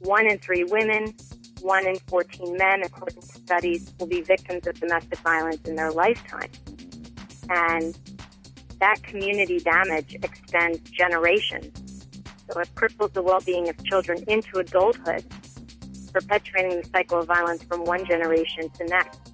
one in three women, one in 14 men, according to studies, will be victims of domestic violence in their lifetime. And that community damage extends generations. So it cripples the well-being of children into adulthood, perpetuating the cycle of violence from one generation to next.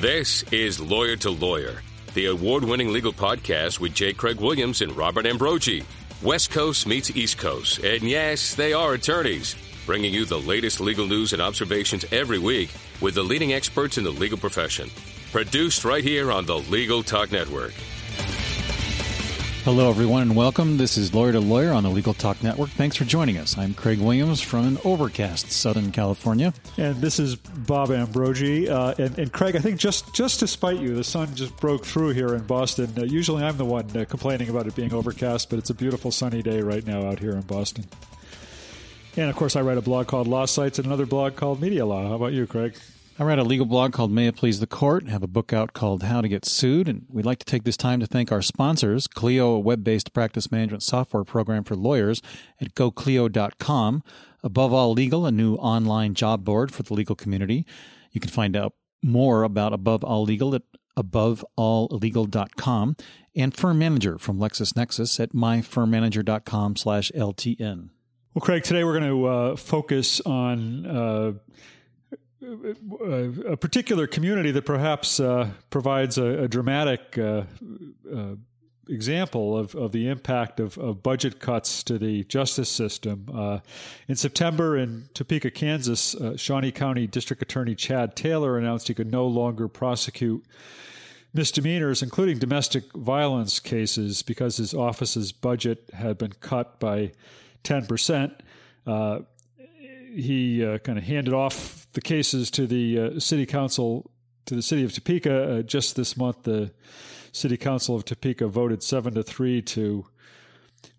This is Lawyer to Lawyer, the award winning legal podcast with J. Craig Williams and Robert Ambrogi. West Coast meets East Coast, and yes, they are attorneys, bringing you the latest legal news and observations every week with the leading experts in the legal profession. Produced right here on the Legal Talk Network. Hello, everyone, and welcome. This is Lawyer to Lawyer on the Legal Talk Network. Thanks for joining us. I'm Craig Williams from an overcast Southern California. And this is Bob Ambrogi. Uh, and, and, Craig, I think just, just to spite you, the sun just broke through here in Boston. Uh, usually I'm the one uh, complaining about it being overcast, but it's a beautiful sunny day right now out here in Boston. And of course, I write a blog called Law Sites and another blog called Media Law. How about you, Craig? I write a legal blog called May It Please the Court, have a book out called How to Get Sued, and we'd like to take this time to thank our sponsors, Clio, a web-based practice management software program for lawyers at goclio.com, Above All Legal, a new online job board for the legal community. You can find out more about Above All Legal at abovealllegal.com, and Firm Manager from LexisNexis at myfirmmanager.com slash LTN. Well, Craig, today we're going to uh, focus on uh, a particular community that perhaps uh, provides a, a dramatic uh, uh, example of, of the impact of, of budget cuts to the justice system. Uh, in September in Topeka, Kansas, uh, Shawnee County District Attorney Chad Taylor announced he could no longer prosecute misdemeanors, including domestic violence cases, because his office's budget had been cut by 10%. Uh, he kind of handed off the cases to the uh, city council to the city of Topeka. Uh, just this month, the city council of Topeka voted seven to three to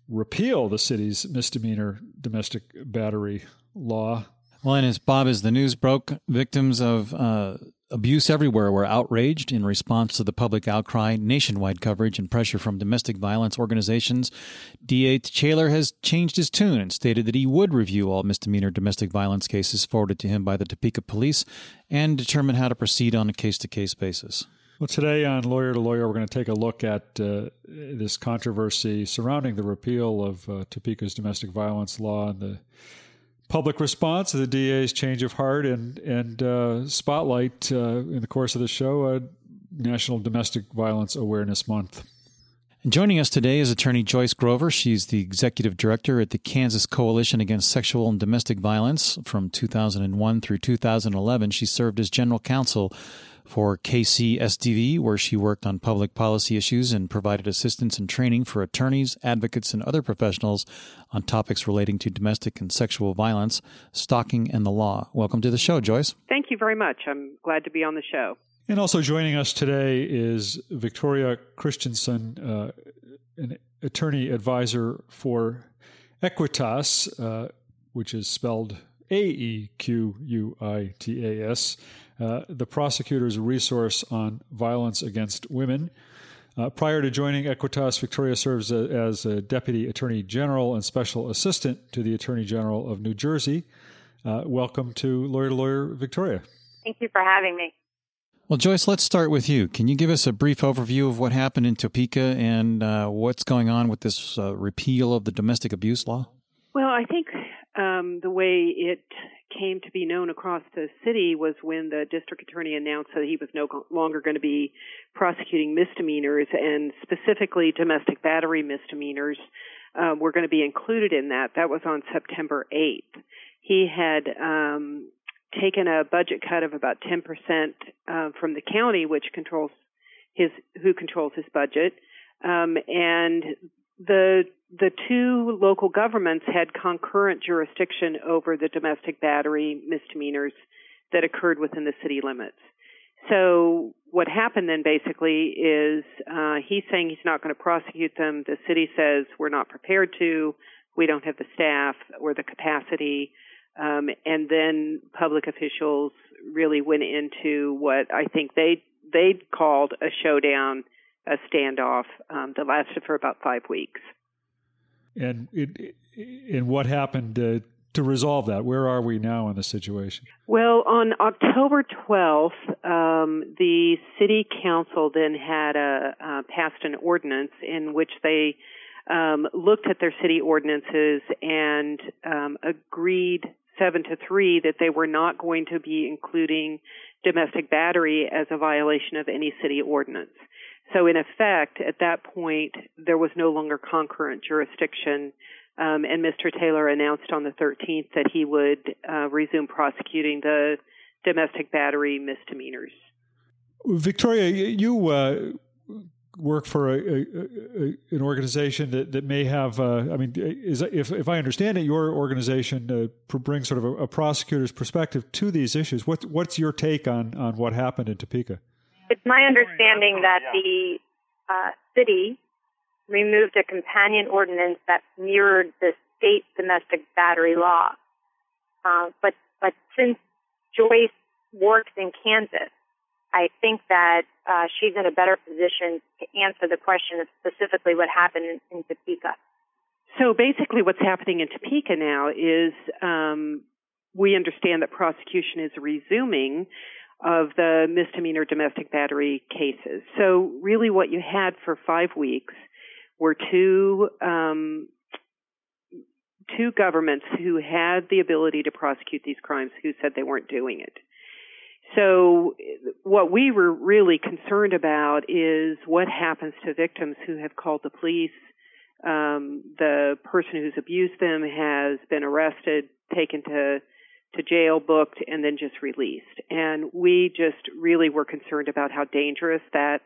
repeal the city's misdemeanor domestic battery law. Well, and as Bob, as the news broke, victims of uh, abuse everywhere were outraged in response to the public outcry, nationwide coverage, and pressure from domestic violence organizations. DA Taylor has changed his tune and stated that he would review all misdemeanor domestic violence cases forwarded to him by the Topeka police and determine how to proceed on a case to case basis. Well, today on Lawyer to Lawyer, we're going to take a look at uh, this controversy surrounding the repeal of uh, Topeka's domestic violence law and the public response to the DA's change of heart and and uh, spotlight uh, in the course of the show uh, National Domestic Violence Awareness Month. And joining us today is attorney Joyce Grover. She's the executive director at the Kansas Coalition Against Sexual and Domestic Violence from 2001 through 2011. She served as general counsel for KCSDV, where she worked on public policy issues and provided assistance and training for attorneys, advocates, and other professionals on topics relating to domestic and sexual violence, stalking, and the law. Welcome to the show, Joyce. Thank you very much. I'm glad to be on the show. And also joining us today is Victoria Christensen, uh, an attorney advisor for AEquitas, uh, which is spelled A E Q U I T A S uh, the prosecutor's resource on violence against women. Uh, prior to joining AEquitas, Victoria serves a, as a Deputy Attorney General and Special Assistant to the Attorney General of New Jersey. Uh, welcome to Lawyer to Lawyer, Victoria. Thank you for having me. Well, Joyce, let's start with you. Can you give us a brief overview of what happened in Topeka and uh, what's going on with this uh, repeal of the domestic abuse law? Well, I think um, the way it came to be known across the city was when the district attorney announced that he was no longer going to be prosecuting misdemeanors and specifically domestic battery misdemeanors um, were going to be included in that. That was on September 8th. He had um, taken a budget cut of about 10% uh, from the county, which controls his who controls his budget, um, and the the two local governments had concurrent jurisdiction over the domestic battery misdemeanors that occurred within the city limits. So what happened then basically is uh, he's saying he's not going to prosecute them. The city says we're not prepared to. We don't have the staff or the capacity. Um, and then public officials really went into what I think they they called a showdown a standoff um, that lasted for about five weeks. And it, and what happened uh, to resolve that? Where are we now in the situation? Well, on October 12th, um, the city council then had a uh, passed an ordinance in which they um, looked at their city ordinances and um, agreed seven to three that they were not going to be including domestic battery as a violation of any city ordinance. So in effect, at that point, there was no longer concurrent jurisdiction, um, and Mr. Taylor announced on the 13th that he would uh, resume prosecuting the domestic battery misdemeanors. Victoria, you uh, work for a, a, a, an organization that, that may have, uh, I mean, is, if, if I understand it, your organization uh, brings sort of a, prosecutor's perspective to these issues. What, what's your take on, on what happened in Topeka? It's my understanding that the uh, city removed a companion ordinance that mirrored the state domestic battery law. Uh, but, but since Joyce works in Kansas, I think that uh, she's in a better position to answer the question of specifically what happened in, in Topeka. So basically, what's happening in Topeka now is um, we understand that prosecution is resuming of the misdemeanor domestic battery cases. So really, what you had for five weeks were two um, two governments who had the ability to prosecute these crimes who said they weren't doing it. So what we were really concerned about is what happens to victims who have called the police. Um, the person who's abused them has been arrested, taken to to jail, booked, and then just released. And we just really were concerned about how dangerous that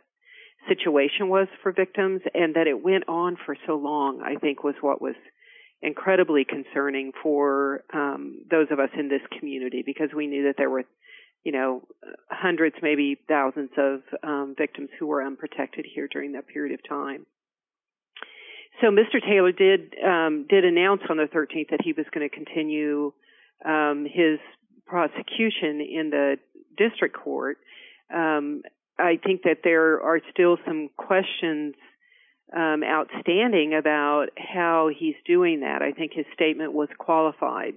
situation was for victims, and that it went on for so long. I think was what was incredibly concerning for um, those of us in this community because we knew that there were you know, hundreds, maybe thousands of um, victims who were unprotected here during that period of time. So Mr. Taylor did um, did announce on the 13th that he was going to continue um, his prosecution in the district court. Um, I think that there are still some questions um, outstanding about how he's doing that. I think his statement was qualified,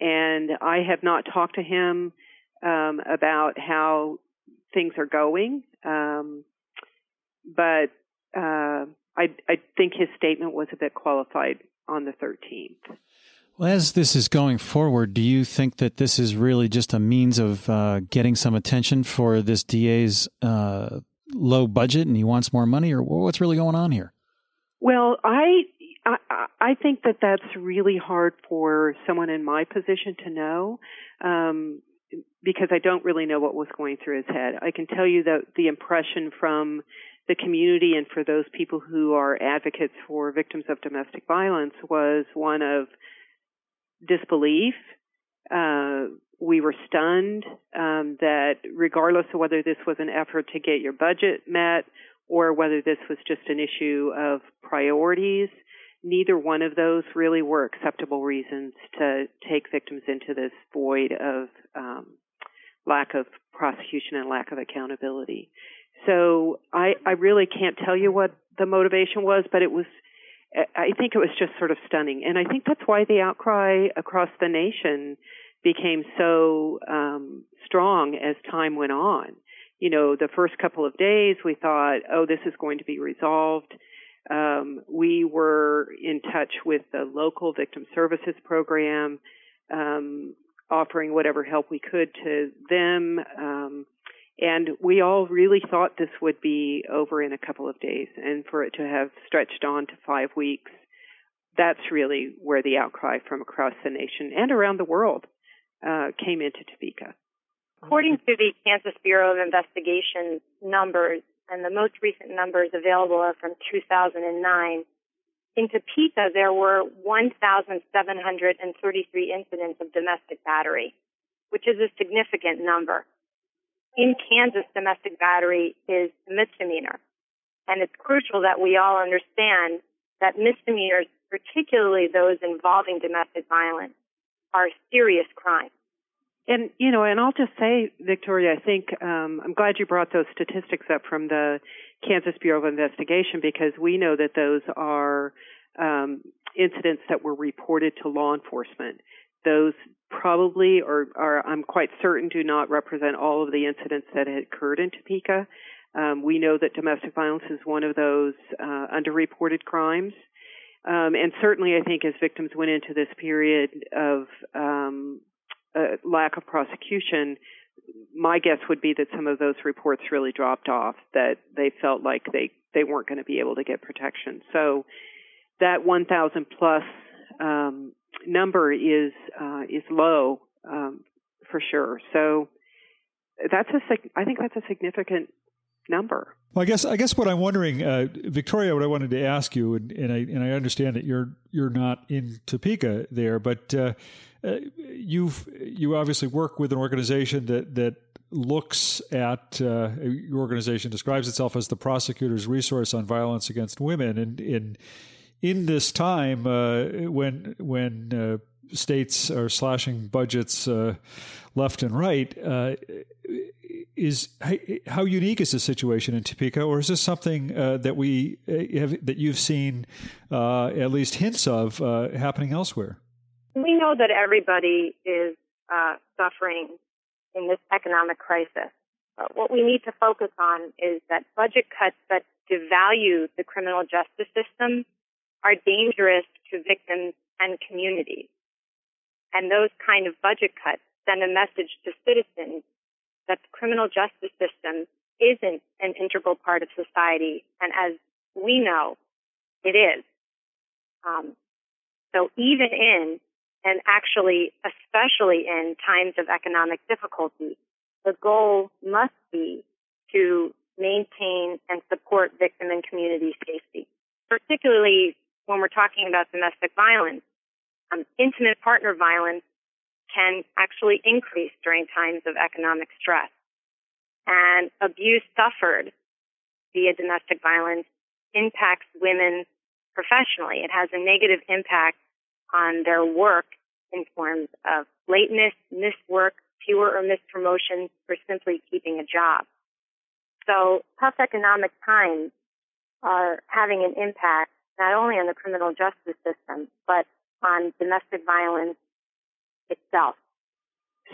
and I have not talked to him um, about how things are going. Um, but uh, I, I think his statement was a bit qualified on the 13th. Well, as this is going forward, do you think that this is really just a means of uh, getting some attention for this DA's uh, low budget and he wants more money, or what's really going on here? Well, I, I I think that that's really hard for someone in my position to know. Um, because I don't really know what was going through his head. I can tell you that the impression from the community and for those people who are advocates for victims of domestic violence was one of disbelief. Uh, we were stunned um, that regardless of whether this was an effort to get your budget met or whether this was just an issue of priorities, neither one of those really were acceptable reasons to take victims into this void of um, lack of prosecution and lack of accountability. So I, I really can't tell you what the motivation was, but it was, I think it was just sort of stunning. And I think that's why the outcry across the nation became so um, strong as time went on. You know, the first couple of days we thought, oh, this is going to be resolved. Um, we were in touch with the local victim services program, um, offering whatever help we could to them. Um, and we all really thought this would be over in a couple of days, and for it to have stretched on to five weeks, that's really where the outcry from across the nation and around the world uh, came into Topeka. According to the Kansas Bureau of Investigation numbers, and the most recent numbers available are from 2009. In Topeka, there were 1,733 incidents of domestic battery, which is a significant number. In Kansas, domestic battery is a misdemeanor. And it's crucial that we all understand that misdemeanors, particularly those involving domestic violence, are serious crimes. And you know, and I'll just say, Victoria, I think um, I'm glad you brought those statistics up from the Kansas Bureau of Investigation because we know that those are um, incidents that were reported to law enforcement. Those probably, or, I'm quite certain, do not represent all of the incidents that had occurred in Topeka. Um, we know that domestic violence is one of those uh, underreported crimes. Um, and certainly, I think as victims went into this period of um, uh, lack of prosecution, my guess would be that some of those reports really dropped off, that they felt like they, they weren't going to be able to get protection. So that 1,000 plus um, number is uh, is low um, for sure. So that's a I think that's a significant number. Well, I guess I guess what I'm wondering, uh, Victoria, what I wanted to ask you, and, and, I and I understand that you're you're not in Topeka there, but uh, uh, you've you obviously work with an organization that that looks at uh, your organization describes itself as the prosecutor's resource on violence against women, and in in this time uh, when when uh, states are slashing budgets uh, left and right, uh, is how unique is the situation in Topeka, or is this something uh, that we uh, have that you've seen at least hints of happening elsewhere? We know that everybody is suffering in this economic crisis. But what we need to focus on is that budget cuts that devalue the criminal justice system are dangerous to victims and communities. And those kind of budget cuts send a message to citizens that the criminal justice system isn't an integral part of society. And as we know, it is. Um, so even in, and actually especially in times of economic difficulty, the goal must be to maintain and support victim and community safety, particularly when we're talking about domestic violence, um, intimate partner violence can actually increase during times of economic stress. And abuse suffered via domestic violence impacts women professionally. It has a negative impact on their work in forms of lateness, missed work, fewer or missed promotions, or simply keeping a job. So tough economic times are having an impact not only on the criminal justice system, but on domestic violence itself.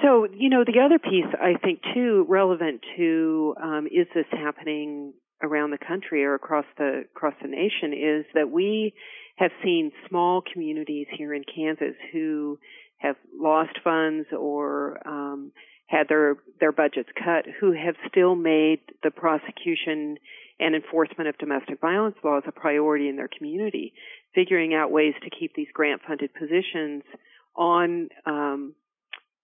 So, you know, the other piece I think too relevant to um, is this happening around the country or across the across the nation is that we have seen small communities here in Kansas who have lost funds or um, had their their budgets cut who have still made the prosecution and enforcement of domestic violence laws a priority in their community, figuring out ways to keep these grant funded positions on um,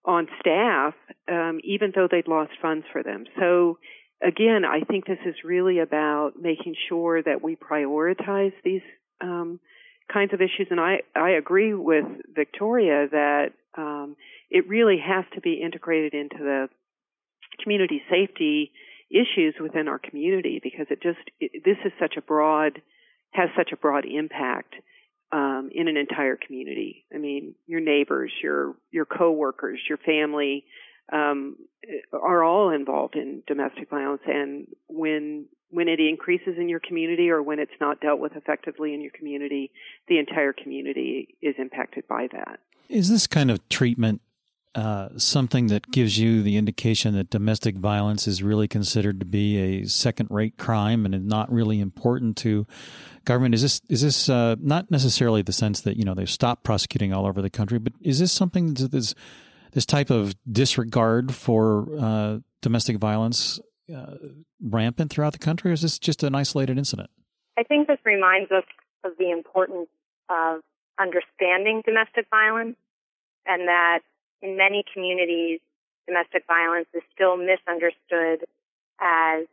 on staff, um, even though they'd lost funds for them. So again, I think this is really about making sure that we prioritize these um, kinds of issues. And I I agree with Victoria that um, it really has to be integrated into the community safety issues within our community because it just it, this is such a broad has such a broad impact um, in an entire community. I mean, your neighbors, your your coworkers, your family um, are all involved in domestic violence, and when when it increases in your community or when it's not dealt with effectively in your community, the entire community is impacted by that. Is this kind of treatment uh, something that gives you the indication that domestic violence is really considered to be a second-rate crime and not really important to government. Is this is this uh, not necessarily the sense that you know they've stopped prosecuting all over the country, but is this something that this this type of disregard for uh, domestic violence uh, rampant throughout the country, or is this just an isolated incident? I think this reminds us of the importance of understanding domestic violence and that in many communities, domestic violence is still misunderstood as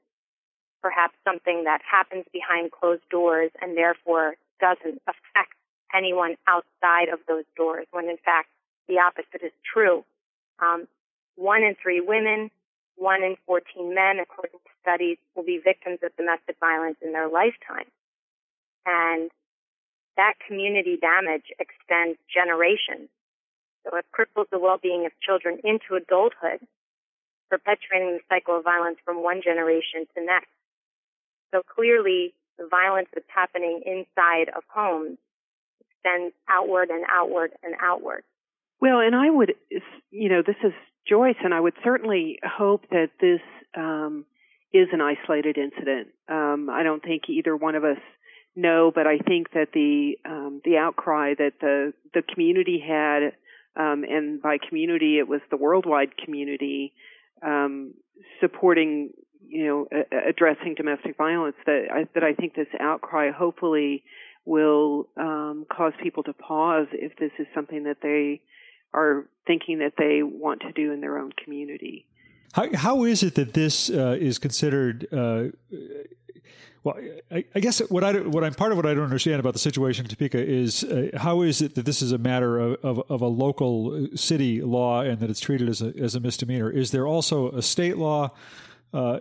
perhaps something that happens behind closed doors and therefore doesn't affect anyone outside of those doors, when in fact the opposite is true. Um, one in three women, one in 14 men, according to studies, will be victims of domestic violence in their lifetime. And that community damage extends generations. So it cripples the well-being of children into adulthood, perpetuating the cycle of violence from one generation to next. So clearly, the violence that's happening inside of homes extends outward and outward and outward. Well, and I would, you know, this is Joyce, and I would certainly hope that this um, is an isolated incident. Um, I don't think either one of us know, but I think that the um, the outcry that the the community had, um, and by community it was the worldwide community um, supporting, you know, a- addressing domestic violence. That I, that I think this outcry hopefully will um, cause people to pause if this is something that they are thinking that they want to do in their own community. How, how is it that this uh, is considered? Uh, well, I, I, guess what I what I'm part of what I don't understand about the situation in Topeka is uh, how is it that this is a matter of, of, of, a local city law and that it's treated as a as a misdemeanor? Is there also a state law uh,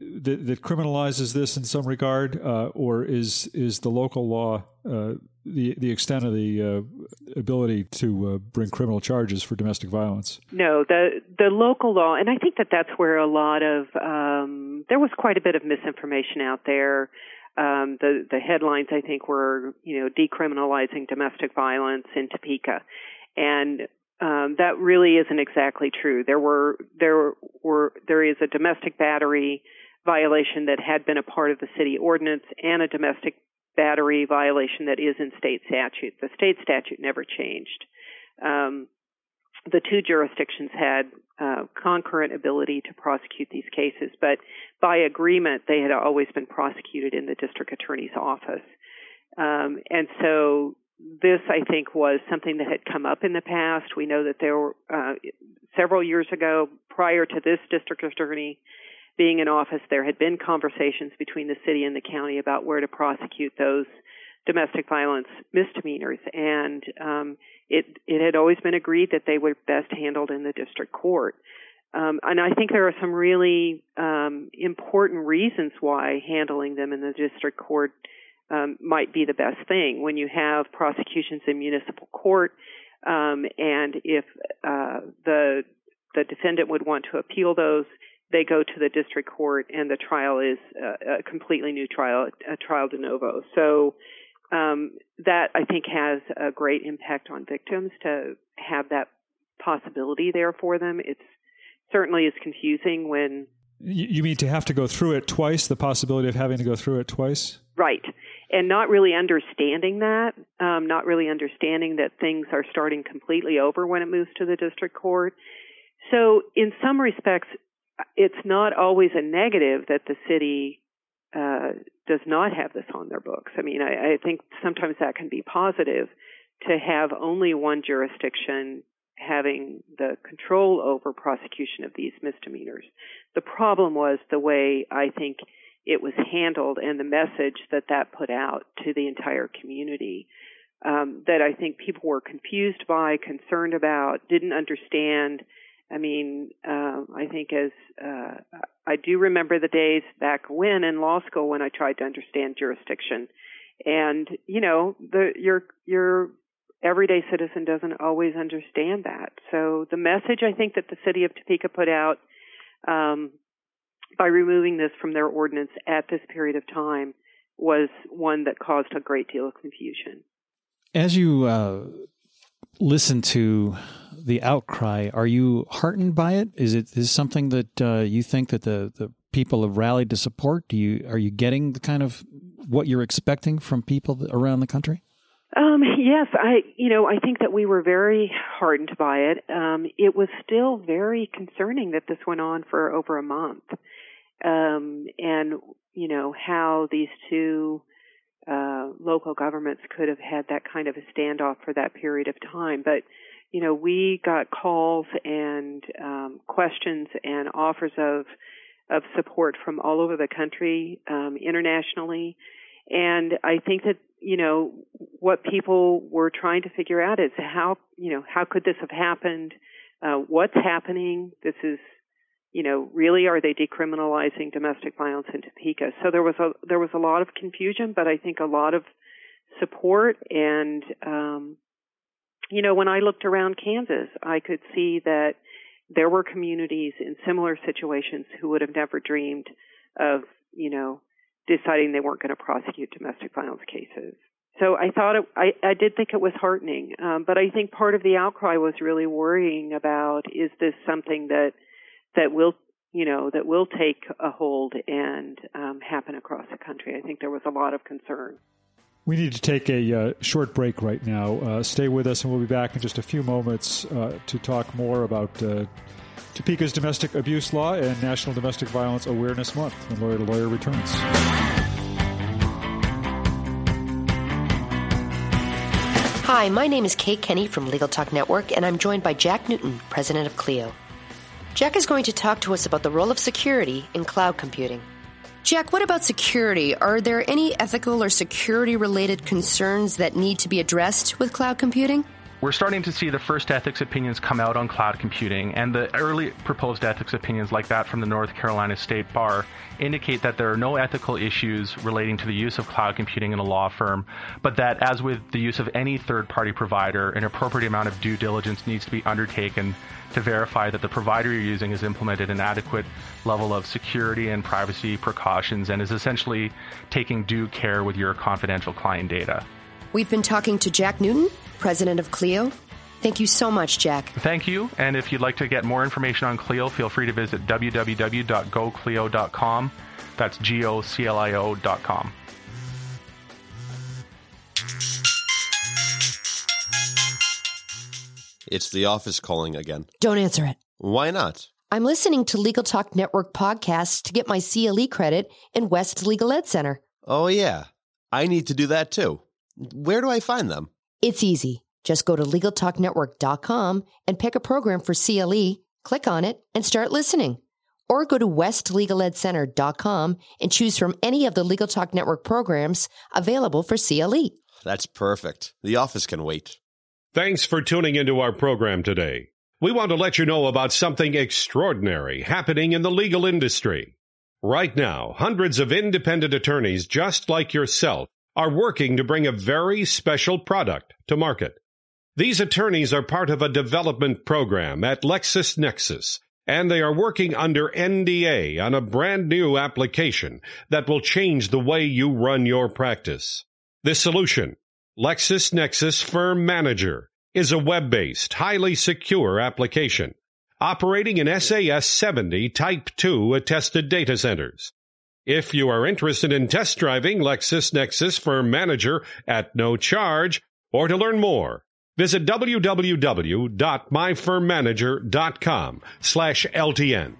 that, that, criminalizes this in some regard, uh, or is is the local law uh, the the extent of the uh, ability to uh, bring criminal charges for domestic violence? No, the the local law, and I think that that's where a lot of um, there was quite a bit of misinformation out there. Um, the the headlines I think were you know decriminalizing domestic violence in Topeka, and um, that really isn't exactly true. There were there were there is a domestic battery violation that had been a part of the city ordinance and a domestic battery violation that is in state statute. The state statute never changed. Um, the two jurisdictions had uh, concurrent ability to prosecute these cases, but by agreement, they had always been prosecuted in the district attorney's office. Um, and so this, I think, was something that had come up in the past. We know that there were uh, several years ago, prior to this district attorney being in office, there had been conversations between the city and the county about where to prosecute those domestic violence misdemeanors, and um, it it had always been agreed that they were best handled in the district court. Um, and I think there are some really um, important reasons why handling them in the district court um, might be the best thing when you have prosecutions in municipal court, um, and if uh, the the defendant would want to appeal those, they go to the district court, and the trial is a, a completely new trial, a trial de novo. So um, that I think has a great impact on victims to have that possibility there for them. It's certainly is confusing when you mean to have to go through it twice, the possibility of having to go through it twice? Right. And not really understanding that, um, not really understanding that things are starting completely over when it moves to the district court. So, in some respects, it's not always a negative that the city uh, does not have this on their books. I mean, I, I think sometimes that can be positive to have only one jurisdiction having the control over prosecution of these misdemeanors. The problem was the way I think it was handled and the message that that put out to the entire community um, that I think people were confused by, concerned about, didn't understand. I mean, uh, I think as uh, I do remember the days back when in law school when I tried to understand jurisdiction, and you know, the your your everyday citizen doesn't always understand that. So the message I think that the city of Topeka put out um, by removing this from their ordinance at this period of time was one that caused a great deal of confusion. As you uh, listen to the outcry, are you heartened by it? Is it is something that uh, you think that the, the people have rallied to support? Do you are you getting the kind of what you're expecting from people around the country? Um, yes, I, you know, I think that we were very heartened by it. Um, it was still very concerning that this went on for over a month. Um, and, you know, how these two, uh, local governments could have had that kind of a standoff for that period of time. But, you know, we got calls and, um, questions and offers of, of support from all over the country, um, internationally. And I think that you know, what people were trying to figure out is how, you know, how could this have happened? Uh, what's happening? This is, you know, really are they decriminalizing domestic violence in Topeka? So there was a there was a lot of confusion, but I think a lot of support and um, you know, when I looked around Kansas, I could see that there were communities in similar situations who would have never dreamed of, you know, deciding they weren't going to prosecute domestic violence cases. So I thought it, I, I did think it was heartening, um, but I think part of the outcry was really worrying about is this something that that will you know that will take a hold and um, happen across the country. I think there was a lot of concern. We need to take a uh, short break right now. Uh, stay with us, and we'll be back in just a few moments uh, to talk more about uh, Topeka's domestic abuse law and National Domestic Violence Awareness Month when Lawyer to Lawyer returns. Hi, my name is Kate Kenny from Legal Talk Network, and I'm joined by Jack Newton, president of Clio. Jack is going to talk to us about the role of security in cloud computing. Jack, what about security? Are there any ethical or security related concerns that need to be addressed with cloud computing? We're starting to see the first ethics opinions come out on cloud computing, and the early proposed ethics opinions, like that from the North Carolina State Bar, indicate that there are no ethical issues relating to the use of cloud computing in a law firm, but that, as with the use of any third party provider, an appropriate amount of due diligence needs to be undertaken to verify that the provider you're using has implemented an adequate level of security and privacy precautions and is essentially taking due care with your confidential client data. We've been talking to Jack Newton, president of Clio. Thank you so much, Jack. Thank you. And if you'd like to get more information on Clio, feel free to visit www.goclio.com. That's G O C L I O.com. It's the office calling again. Don't answer it. Why not? I'm listening to Legal Talk Network podcasts to get my CLE credit in West Legal Ed Center. Oh, yeah. I need to do that too. Where do I find them? It's easy. Just go to LegalTalkNetwork.com and pick a program for CLE, click on it, and start listening. Or go to WestLegalEdCenter.com and choose from any of the Legal Talk Network programs available for CLE. That's perfect. The office can wait. Thanks for tuning into our program today. We want to let you know about something extraordinary happening in the legal industry. Right now, hundreds of independent attorneys just like yourself are working to bring a very special product to market. These attorneys are part of a development program at LexisNexis, and they are working under NDA on a brand new application that will change the way you run your practice. This solution, LexisNexis Firm Manager, is a web-based, highly secure application operating in SAS 70 Type 2 attested data centers. If you are interested in test driving LexisNexis Firm Manager at no charge, or to learn more, visit www.myfirmmanager.com slash LTN.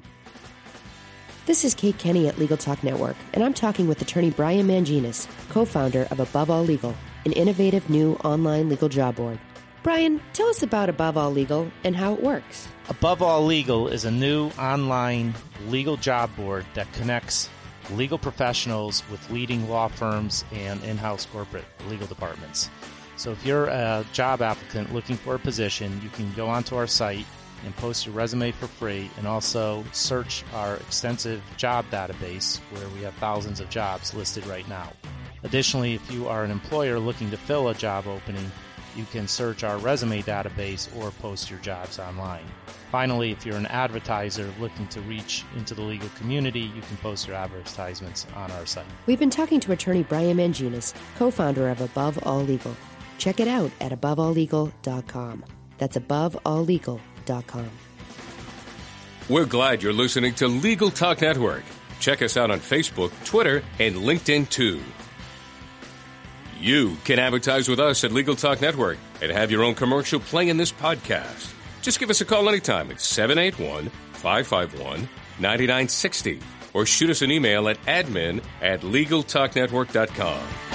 This is Kate Kenny at Legal Talk Network, and I'm talking with attorney Brian Manginas, co-founder of Above All Legal, an innovative new online legal job board. Brian, tell us about Above All Legal and how it works. Above All Legal is a new online legal job board that connects legal professionals with leading law firms and in house corporate legal departments. So if you're a job applicant looking for a position, you can go onto our site and post your resume for free and also search our extensive job database where we have thousands of jobs listed right now. Additionally, if you are an employer looking to fill a job opening, you can search our resume database or post your jobs online. Finally, if you're an advertiser looking to reach into the legal community, you can post your advertisements on our site. We've been talking to attorney Brian Manginas, co-founder of Above All Legal. Check it out at abovealllegal.com. That's abovealllegal.com. We're glad you're listening to Legal Talk Network. Check us out on Facebook, Twitter, and LinkedIn too. You can advertise with us at Legal Talk Network and have your own commercial play in this podcast. Just give us a call anytime at 781 551 9960 or shoot us an email at admin at LegalTalkNetwork.com.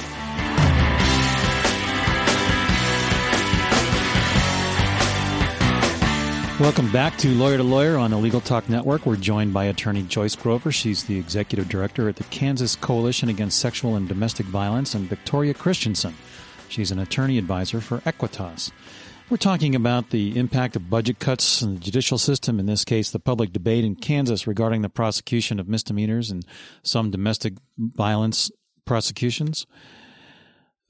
Welcome back to Lawyer to Lawyer on the Legal Talk Network. We're joined by attorney Joyce Grover. She's the executive director at the Kansas Coalition Against Sexual and Domestic Violence, and Victoria Christensen. She's an attorney advisor for AEquitas. We're talking about the impact of budget cuts in the judicial system, in this case, the public debate in Kansas regarding the prosecution of misdemeanors and some domestic violence prosecutions.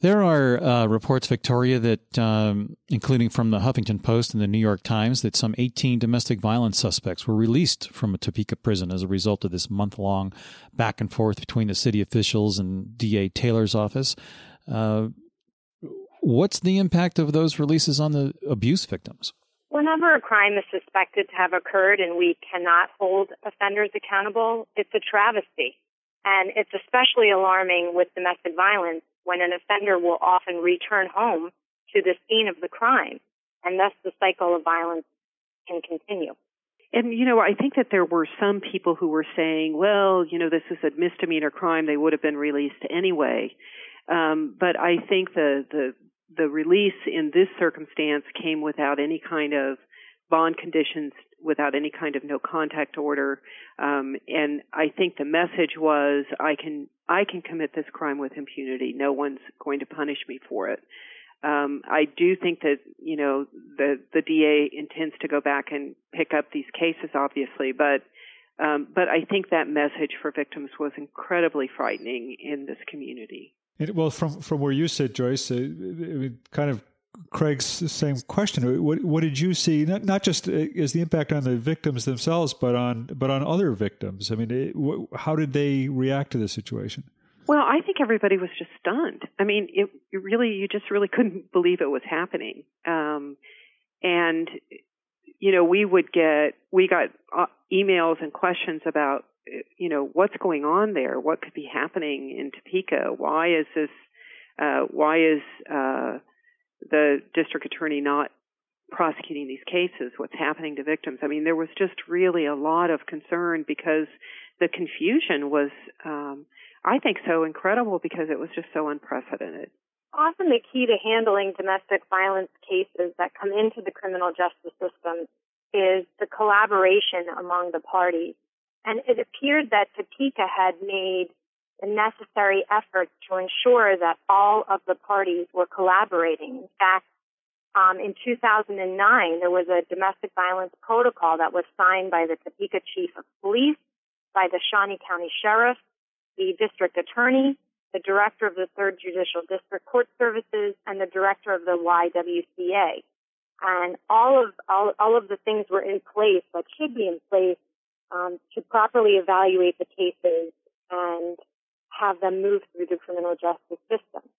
There are uh, reports, Victoria, that um, including from the Huffington Post and the New York Times, that some 18 domestic violence suspects were released from a Topeka prison as a result of this month-long back and forth between the city officials and DA Taylor's office. Uh, what's the impact of those releases on the abuse victims? Whenever a crime is suspected to have occurred and we cannot hold offenders accountable, it's a travesty. And it's especially alarming with domestic violence when an offender will often return home to the scene of the crime, and thus the cycle of violence can continue. And you know, I think that there were some people who were saying, "Well, you know, this is a misdemeanor crime; they would have been released anyway." Um, but I think the the the release in this circumstance came without any kind of bond conditions, without any kind of no contact order, um, and I think the message was, "I can I can commit this crime with impunity. No one's going to punish me for it. Um, I do think that you know the the DA intends to go back and pick up these cases, obviously, but um, but I think that message for victims was incredibly frightening in this community. And, well, from from where you sit, Joyce, uh, kind of Craig's same question. What what did you see? Not not just uh, as the impact on the victims themselves, but on but on other victims. I mean, it, how did they react to the situation? Well, I think everybody was just stunned. I mean, it, it really you just really couldn't believe it was happening. Um, and you know, we would get we got uh, emails and questions about you know what's going on there, what could be happening in Topeka, why is this, uh, why is uh, the district attorney not prosecuting these cases, what's happening to victims. I mean, there was just really a lot of concern because the confusion was, um, I think, so incredible because it was just so unprecedented. Often the key to handling domestic violence cases that come into the criminal justice system is the collaboration among the parties. And it appeared that Topeka had made the necessary efforts to ensure that all of the parties were collaborating. In fact, um, in 2009, there was a domestic violence protocol that was signed by the Topeka Chief of Police, by the Shawnee County Sheriff, the District Attorney, the Director of the Third Judicial District Court Services, and the Director of the YWCA. And all of all, all of the things were in place that should be in place um, to properly evaluate the cases and have them move through the criminal justice system.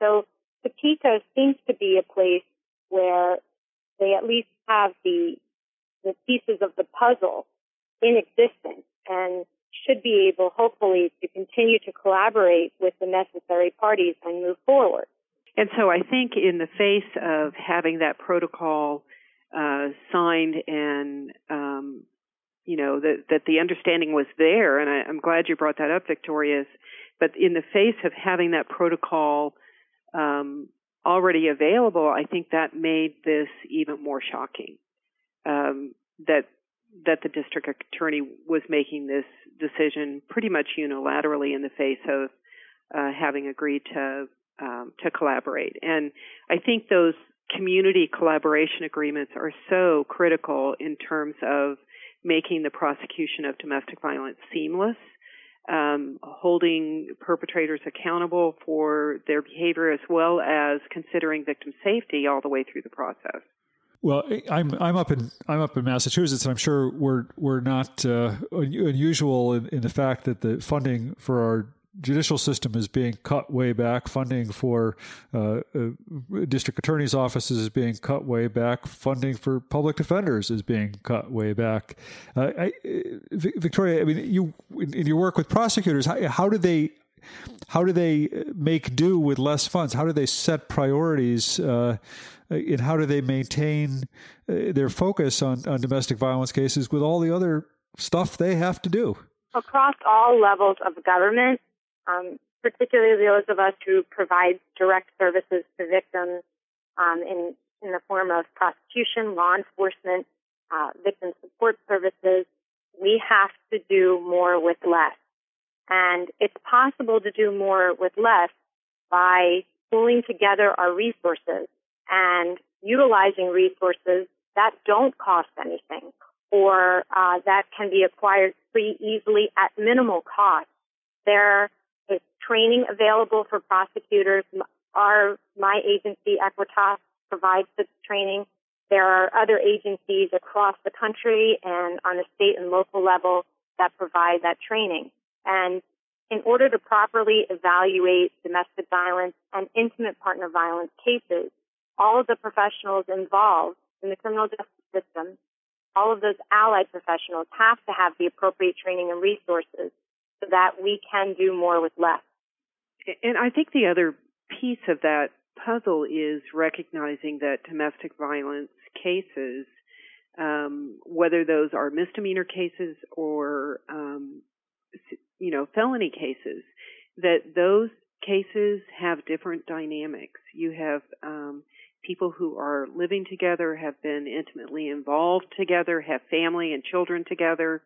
So Topeka seems to be a place where they at least have the the pieces of the puzzle in existence and should be able, hopefully, to continue to collaborate with the necessary parties and move forward. And so I think in the face of having that protocol uh, signed and um, you know that that the understanding was there, and I, am glad you brought that up, Victoria. But in the face of having that protocol um, already available, I think that made this even more shocking. Um, that that the district attorney was making this decision pretty much unilaterally in the face of uh, having agreed to um, to collaborate. And I think those community collaboration agreements are so critical in terms of making the prosecution of domestic violence seamless, um, holding perpetrators accountable for their behavior, as well as considering victim safety all the way through the process. Well, I'm I'm up in I'm up in Massachusetts, and I'm sure we're we're not uh, unusual in, in, the fact that the funding for our judicial system is being cut way back. Funding for uh, uh, district attorneys' offices is being cut way back. Funding for public defenders is being cut way back. Uh, I, Victoria, I mean, you in your work with prosecutors, how, how do they how do they make do with less funds? How do they set priorities? Uh, and how do they maintain uh, their focus on, on domestic violence cases with all the other stuff they have to do? Across all levels of government, um, particularly those of us who provide direct services to victims um, in in the form of prosecution, law enforcement, uh, victim support services. We have to do more with less, and it's possible to do more with less by pulling together our resources and utilizing resources that don't cost anything or uh, that can be acquired pretty easily at minimal cost. There training available for prosecutors. Our, my agency, AEquitas, provides the training. There are other agencies across the country and on the state and local level that provide that training. And in order to properly evaluate domestic violence and intimate partner violence cases, all of the professionals involved in the criminal justice system, all of those allied professionals have to have the appropriate training and resources so that we can do more with less. And I think the other piece of that puzzle is recognizing that domestic violence cases, um, whether those are misdemeanor cases or um, you know, felony cases, that those cases have different dynamics. You have um, people who are living together, have been intimately involved together, have family and children together,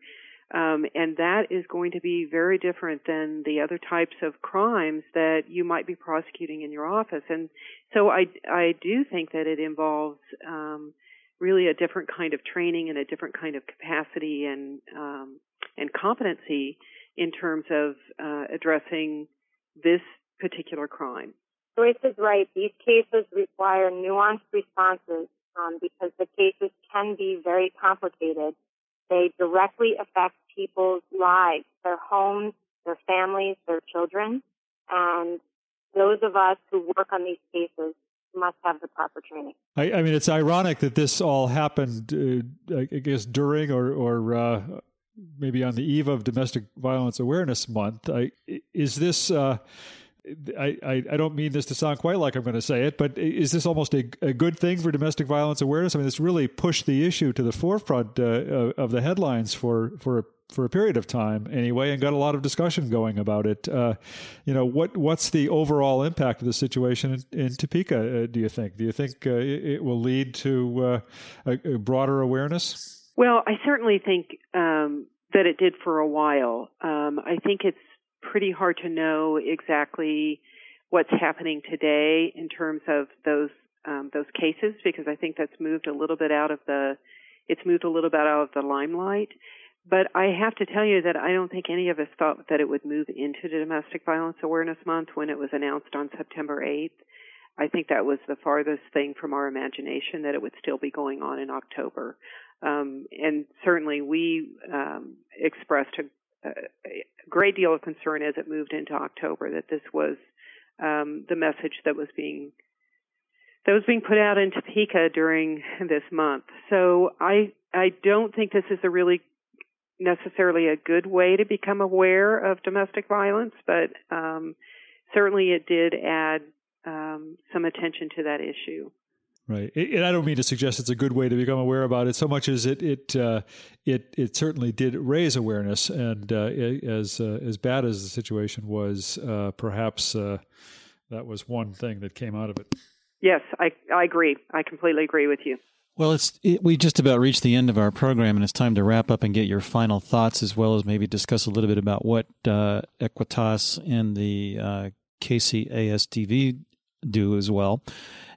um, and that is going to be very different than the other types of crimes that you might be prosecuting in your office. And so I, I do think that it involves um, really a different kind of training and a different kind of capacity and um, and competency in terms of uh, addressing this particular crime. Joyce is right. These cases require nuanced responses um, because the cases can be very complicated. They directly affect people's lives, their homes, their families, their children, and those of us who work on these cases must have the proper training. I, I mean, it's ironic that this all happened, uh, I guess, during or, or uh, maybe on the eve of Domestic Violence Awareness Month. I, is this? Uh, I, I, I don't mean this to sound quite like I'm going to say it, but is this almost a, a good thing for domestic violence awareness? I mean, this really pushed the issue to the forefront uh, of the headlines for for for a period of time anyway, and got a lot of discussion going about it. Uh, you know, what what's the overall impact of the situation in, in Topeka? Uh, do you think? Do you think uh, it, it, will lead to uh, a, a broader awareness? Well, I certainly think um, that it did for a while. Um, I think it's pretty hard to know exactly what's happening today in terms of those um, those cases because I think that's moved a little bit out of the it's moved a little bit out of the limelight. But I have to tell you that I don't think any of us thought that it would move into the Domestic Violence Awareness Month when it was announced on September 8th. I think that was the farthest thing from our imagination that it would still be going on in October. Um, and certainly we um, expressed a, a, great deal of concern as it moved into October that this was um, the message that was being that was being put out in Topeka during this month. So I I don't think this is a really necessarily a good way to become aware of domestic violence, but um, certainly it did add um, some attention to that issue. Right, and I don't mean to suggest it's a good way to become aware about it so much as it it uh, it it certainly did raise awareness, and uh, as uh, as bad as the situation was, uh, perhaps uh, that was one thing that came out of it. Yes, I I agree. I completely agree with you. Well, it's it, we just about reached the end of our program, and it's time to wrap up and get your final thoughts, as well as maybe discuss a little bit about what uh, AEquitas and the uh, KCASDV do as well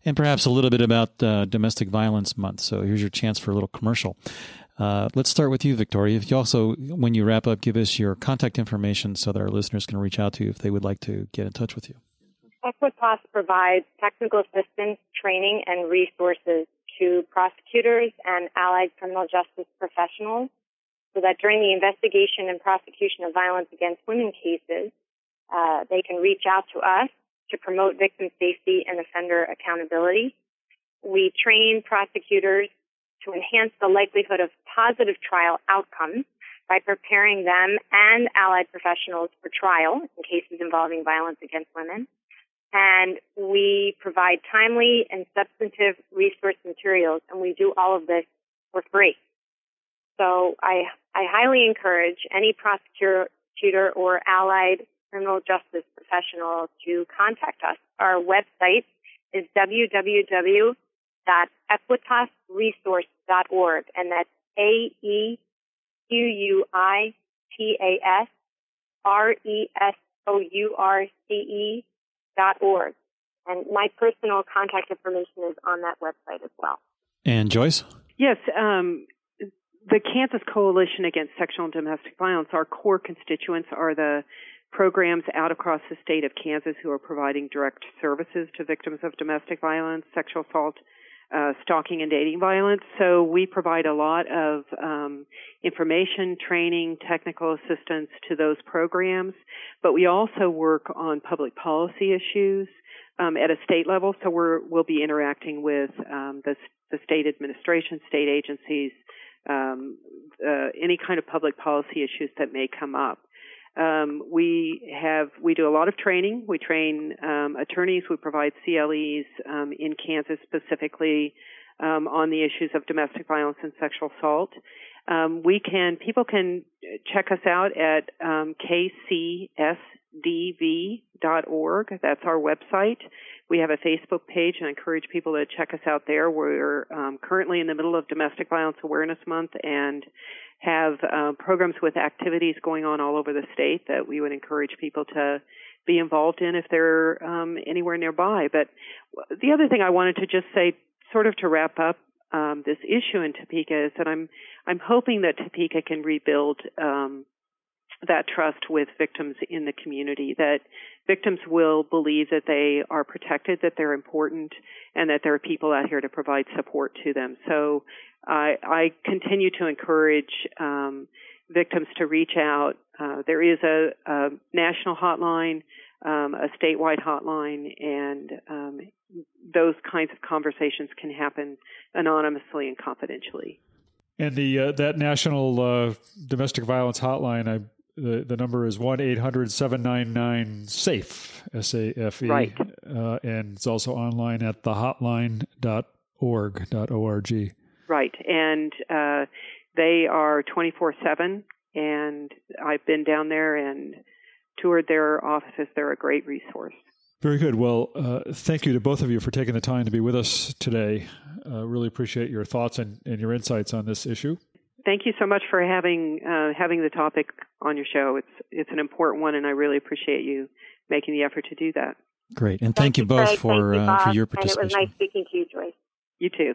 and perhaps a little bit about uh, Domestic Violence Month. So here's your chance for a little commercial. Uh, let's start with you, Victoria. If you also, when you wrap up, give us your contact information so that our listeners can reach out to you if they would like to get in touch with you. AEquitas provides technical assistance, training, and resources to prosecutors and allied criminal justice professionals so that during the investigation and prosecution of violence against women cases, uh, they can reach out to us to promote victim safety and offender accountability. We train prosecutors to enhance the likelihood of positive trial outcomes by preparing them and allied professionals for trial in cases involving violence against women. And we provide timely and substantive resource materials, and we do all of this for free. So I, I highly encourage any prosecutor or allied criminal justice professional to contact us. Our website is www.aequitasresource.org, and that's A E Q U I T A S R S O U R C dot org. And my personal contact information is on that website as well. And Joyce? Yes, um, the Kansas Coalition Against Sexual and Domestic Violence, our core constituents are the programs out across the state of Kansas who are providing direct services to victims of domestic violence, sexual assault, uh, stalking and dating violence. So we provide a lot of um, information, training, technical assistance to those programs, but we also work on public policy issues um, at a state level. So we're, we'll be interacting with um, the, the state administration, state agencies, um, uh, any kind of public policy issues that may come up. Um, we have we do a lot of training. We train um, attorneys. We provide CLEs um, in Kansas specifically um, on the issues of domestic violence and sexual assault. Um, we can people can check us out at um, kcsdv.org. That's our website. We have a Facebook page, and I encourage people to check us out there. We're currently in the middle of Domestic Violence Awareness Month, and have uh, programs with activities going on all over the state that we would encourage people to be involved in if they're um, anywhere nearby. But the other thing I wanted to just say, sort of to wrap up um, this issue in Topeka, is that I'm I'm hoping that Topeka can rebuild um, that trust with victims in the community. That victims will believe that they are protected, that they're important, and that there are people out here to provide support to them. So I, I continue to encourage um, victims to reach out. Uh, there is a, a national hotline, um, a statewide hotline, and um, those kinds of conversations can happen anonymously and confidentially. And the uh, that national uh, domestic violence hotline, I, the the number is one eight hundred seven nine nine safe s a f e, right? Uh, and it's also online at thehotline.org dot o r g. Right, and uh, they are 24 7, and I've been down there and toured their offices. They're a great resource. Very good. Well, uh, thank you to both of you for taking the time to be with us today. Uh, really appreciate your thoughts and, and, your insights on this issue. Thank you so much for having uh, having the topic on your show. It's it's an important one, and I really appreciate you making the effort to do that. Great, and thank, thank you both for you, uh, for your participation. And it was nice speaking to you, Joyce. You too.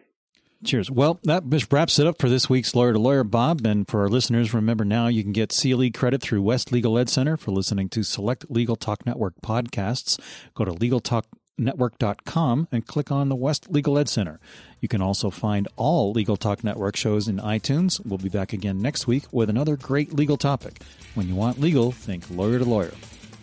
Cheers. Well, that wraps it up for this week's Lawyer to Lawyer, Bob. And for our listeners, remember now you can get CLE credit through West Legal Ed Center for listening to select Legal Talk Network podcasts. Go to LegalTalkNetwork.com and click on the West Legal Ed Center. You can also find all Legal Talk Network shows in iTunes. We'll be back again next week with another great legal topic. When you want legal, think Lawyer to Lawyer.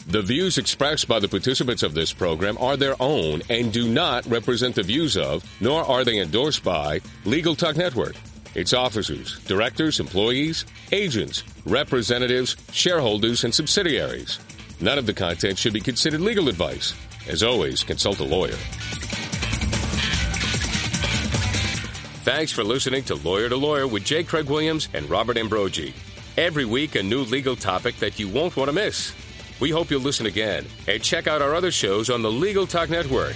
The views expressed by the participants of this program are their own and do not represent the views of, nor are they endorsed by, Legal Talk Network, its officers, directors, employees, agents, representatives, shareholders, and subsidiaries. None of the content should be considered legal advice. As always, consult a lawyer. Thanks for listening to Lawyer to Lawyer with J. Craig Williams and Robert Ambrogi. Every week, a new legal topic that you won't want to miss. We hope you'll listen again and check out our other shows on the Legal Talk Network.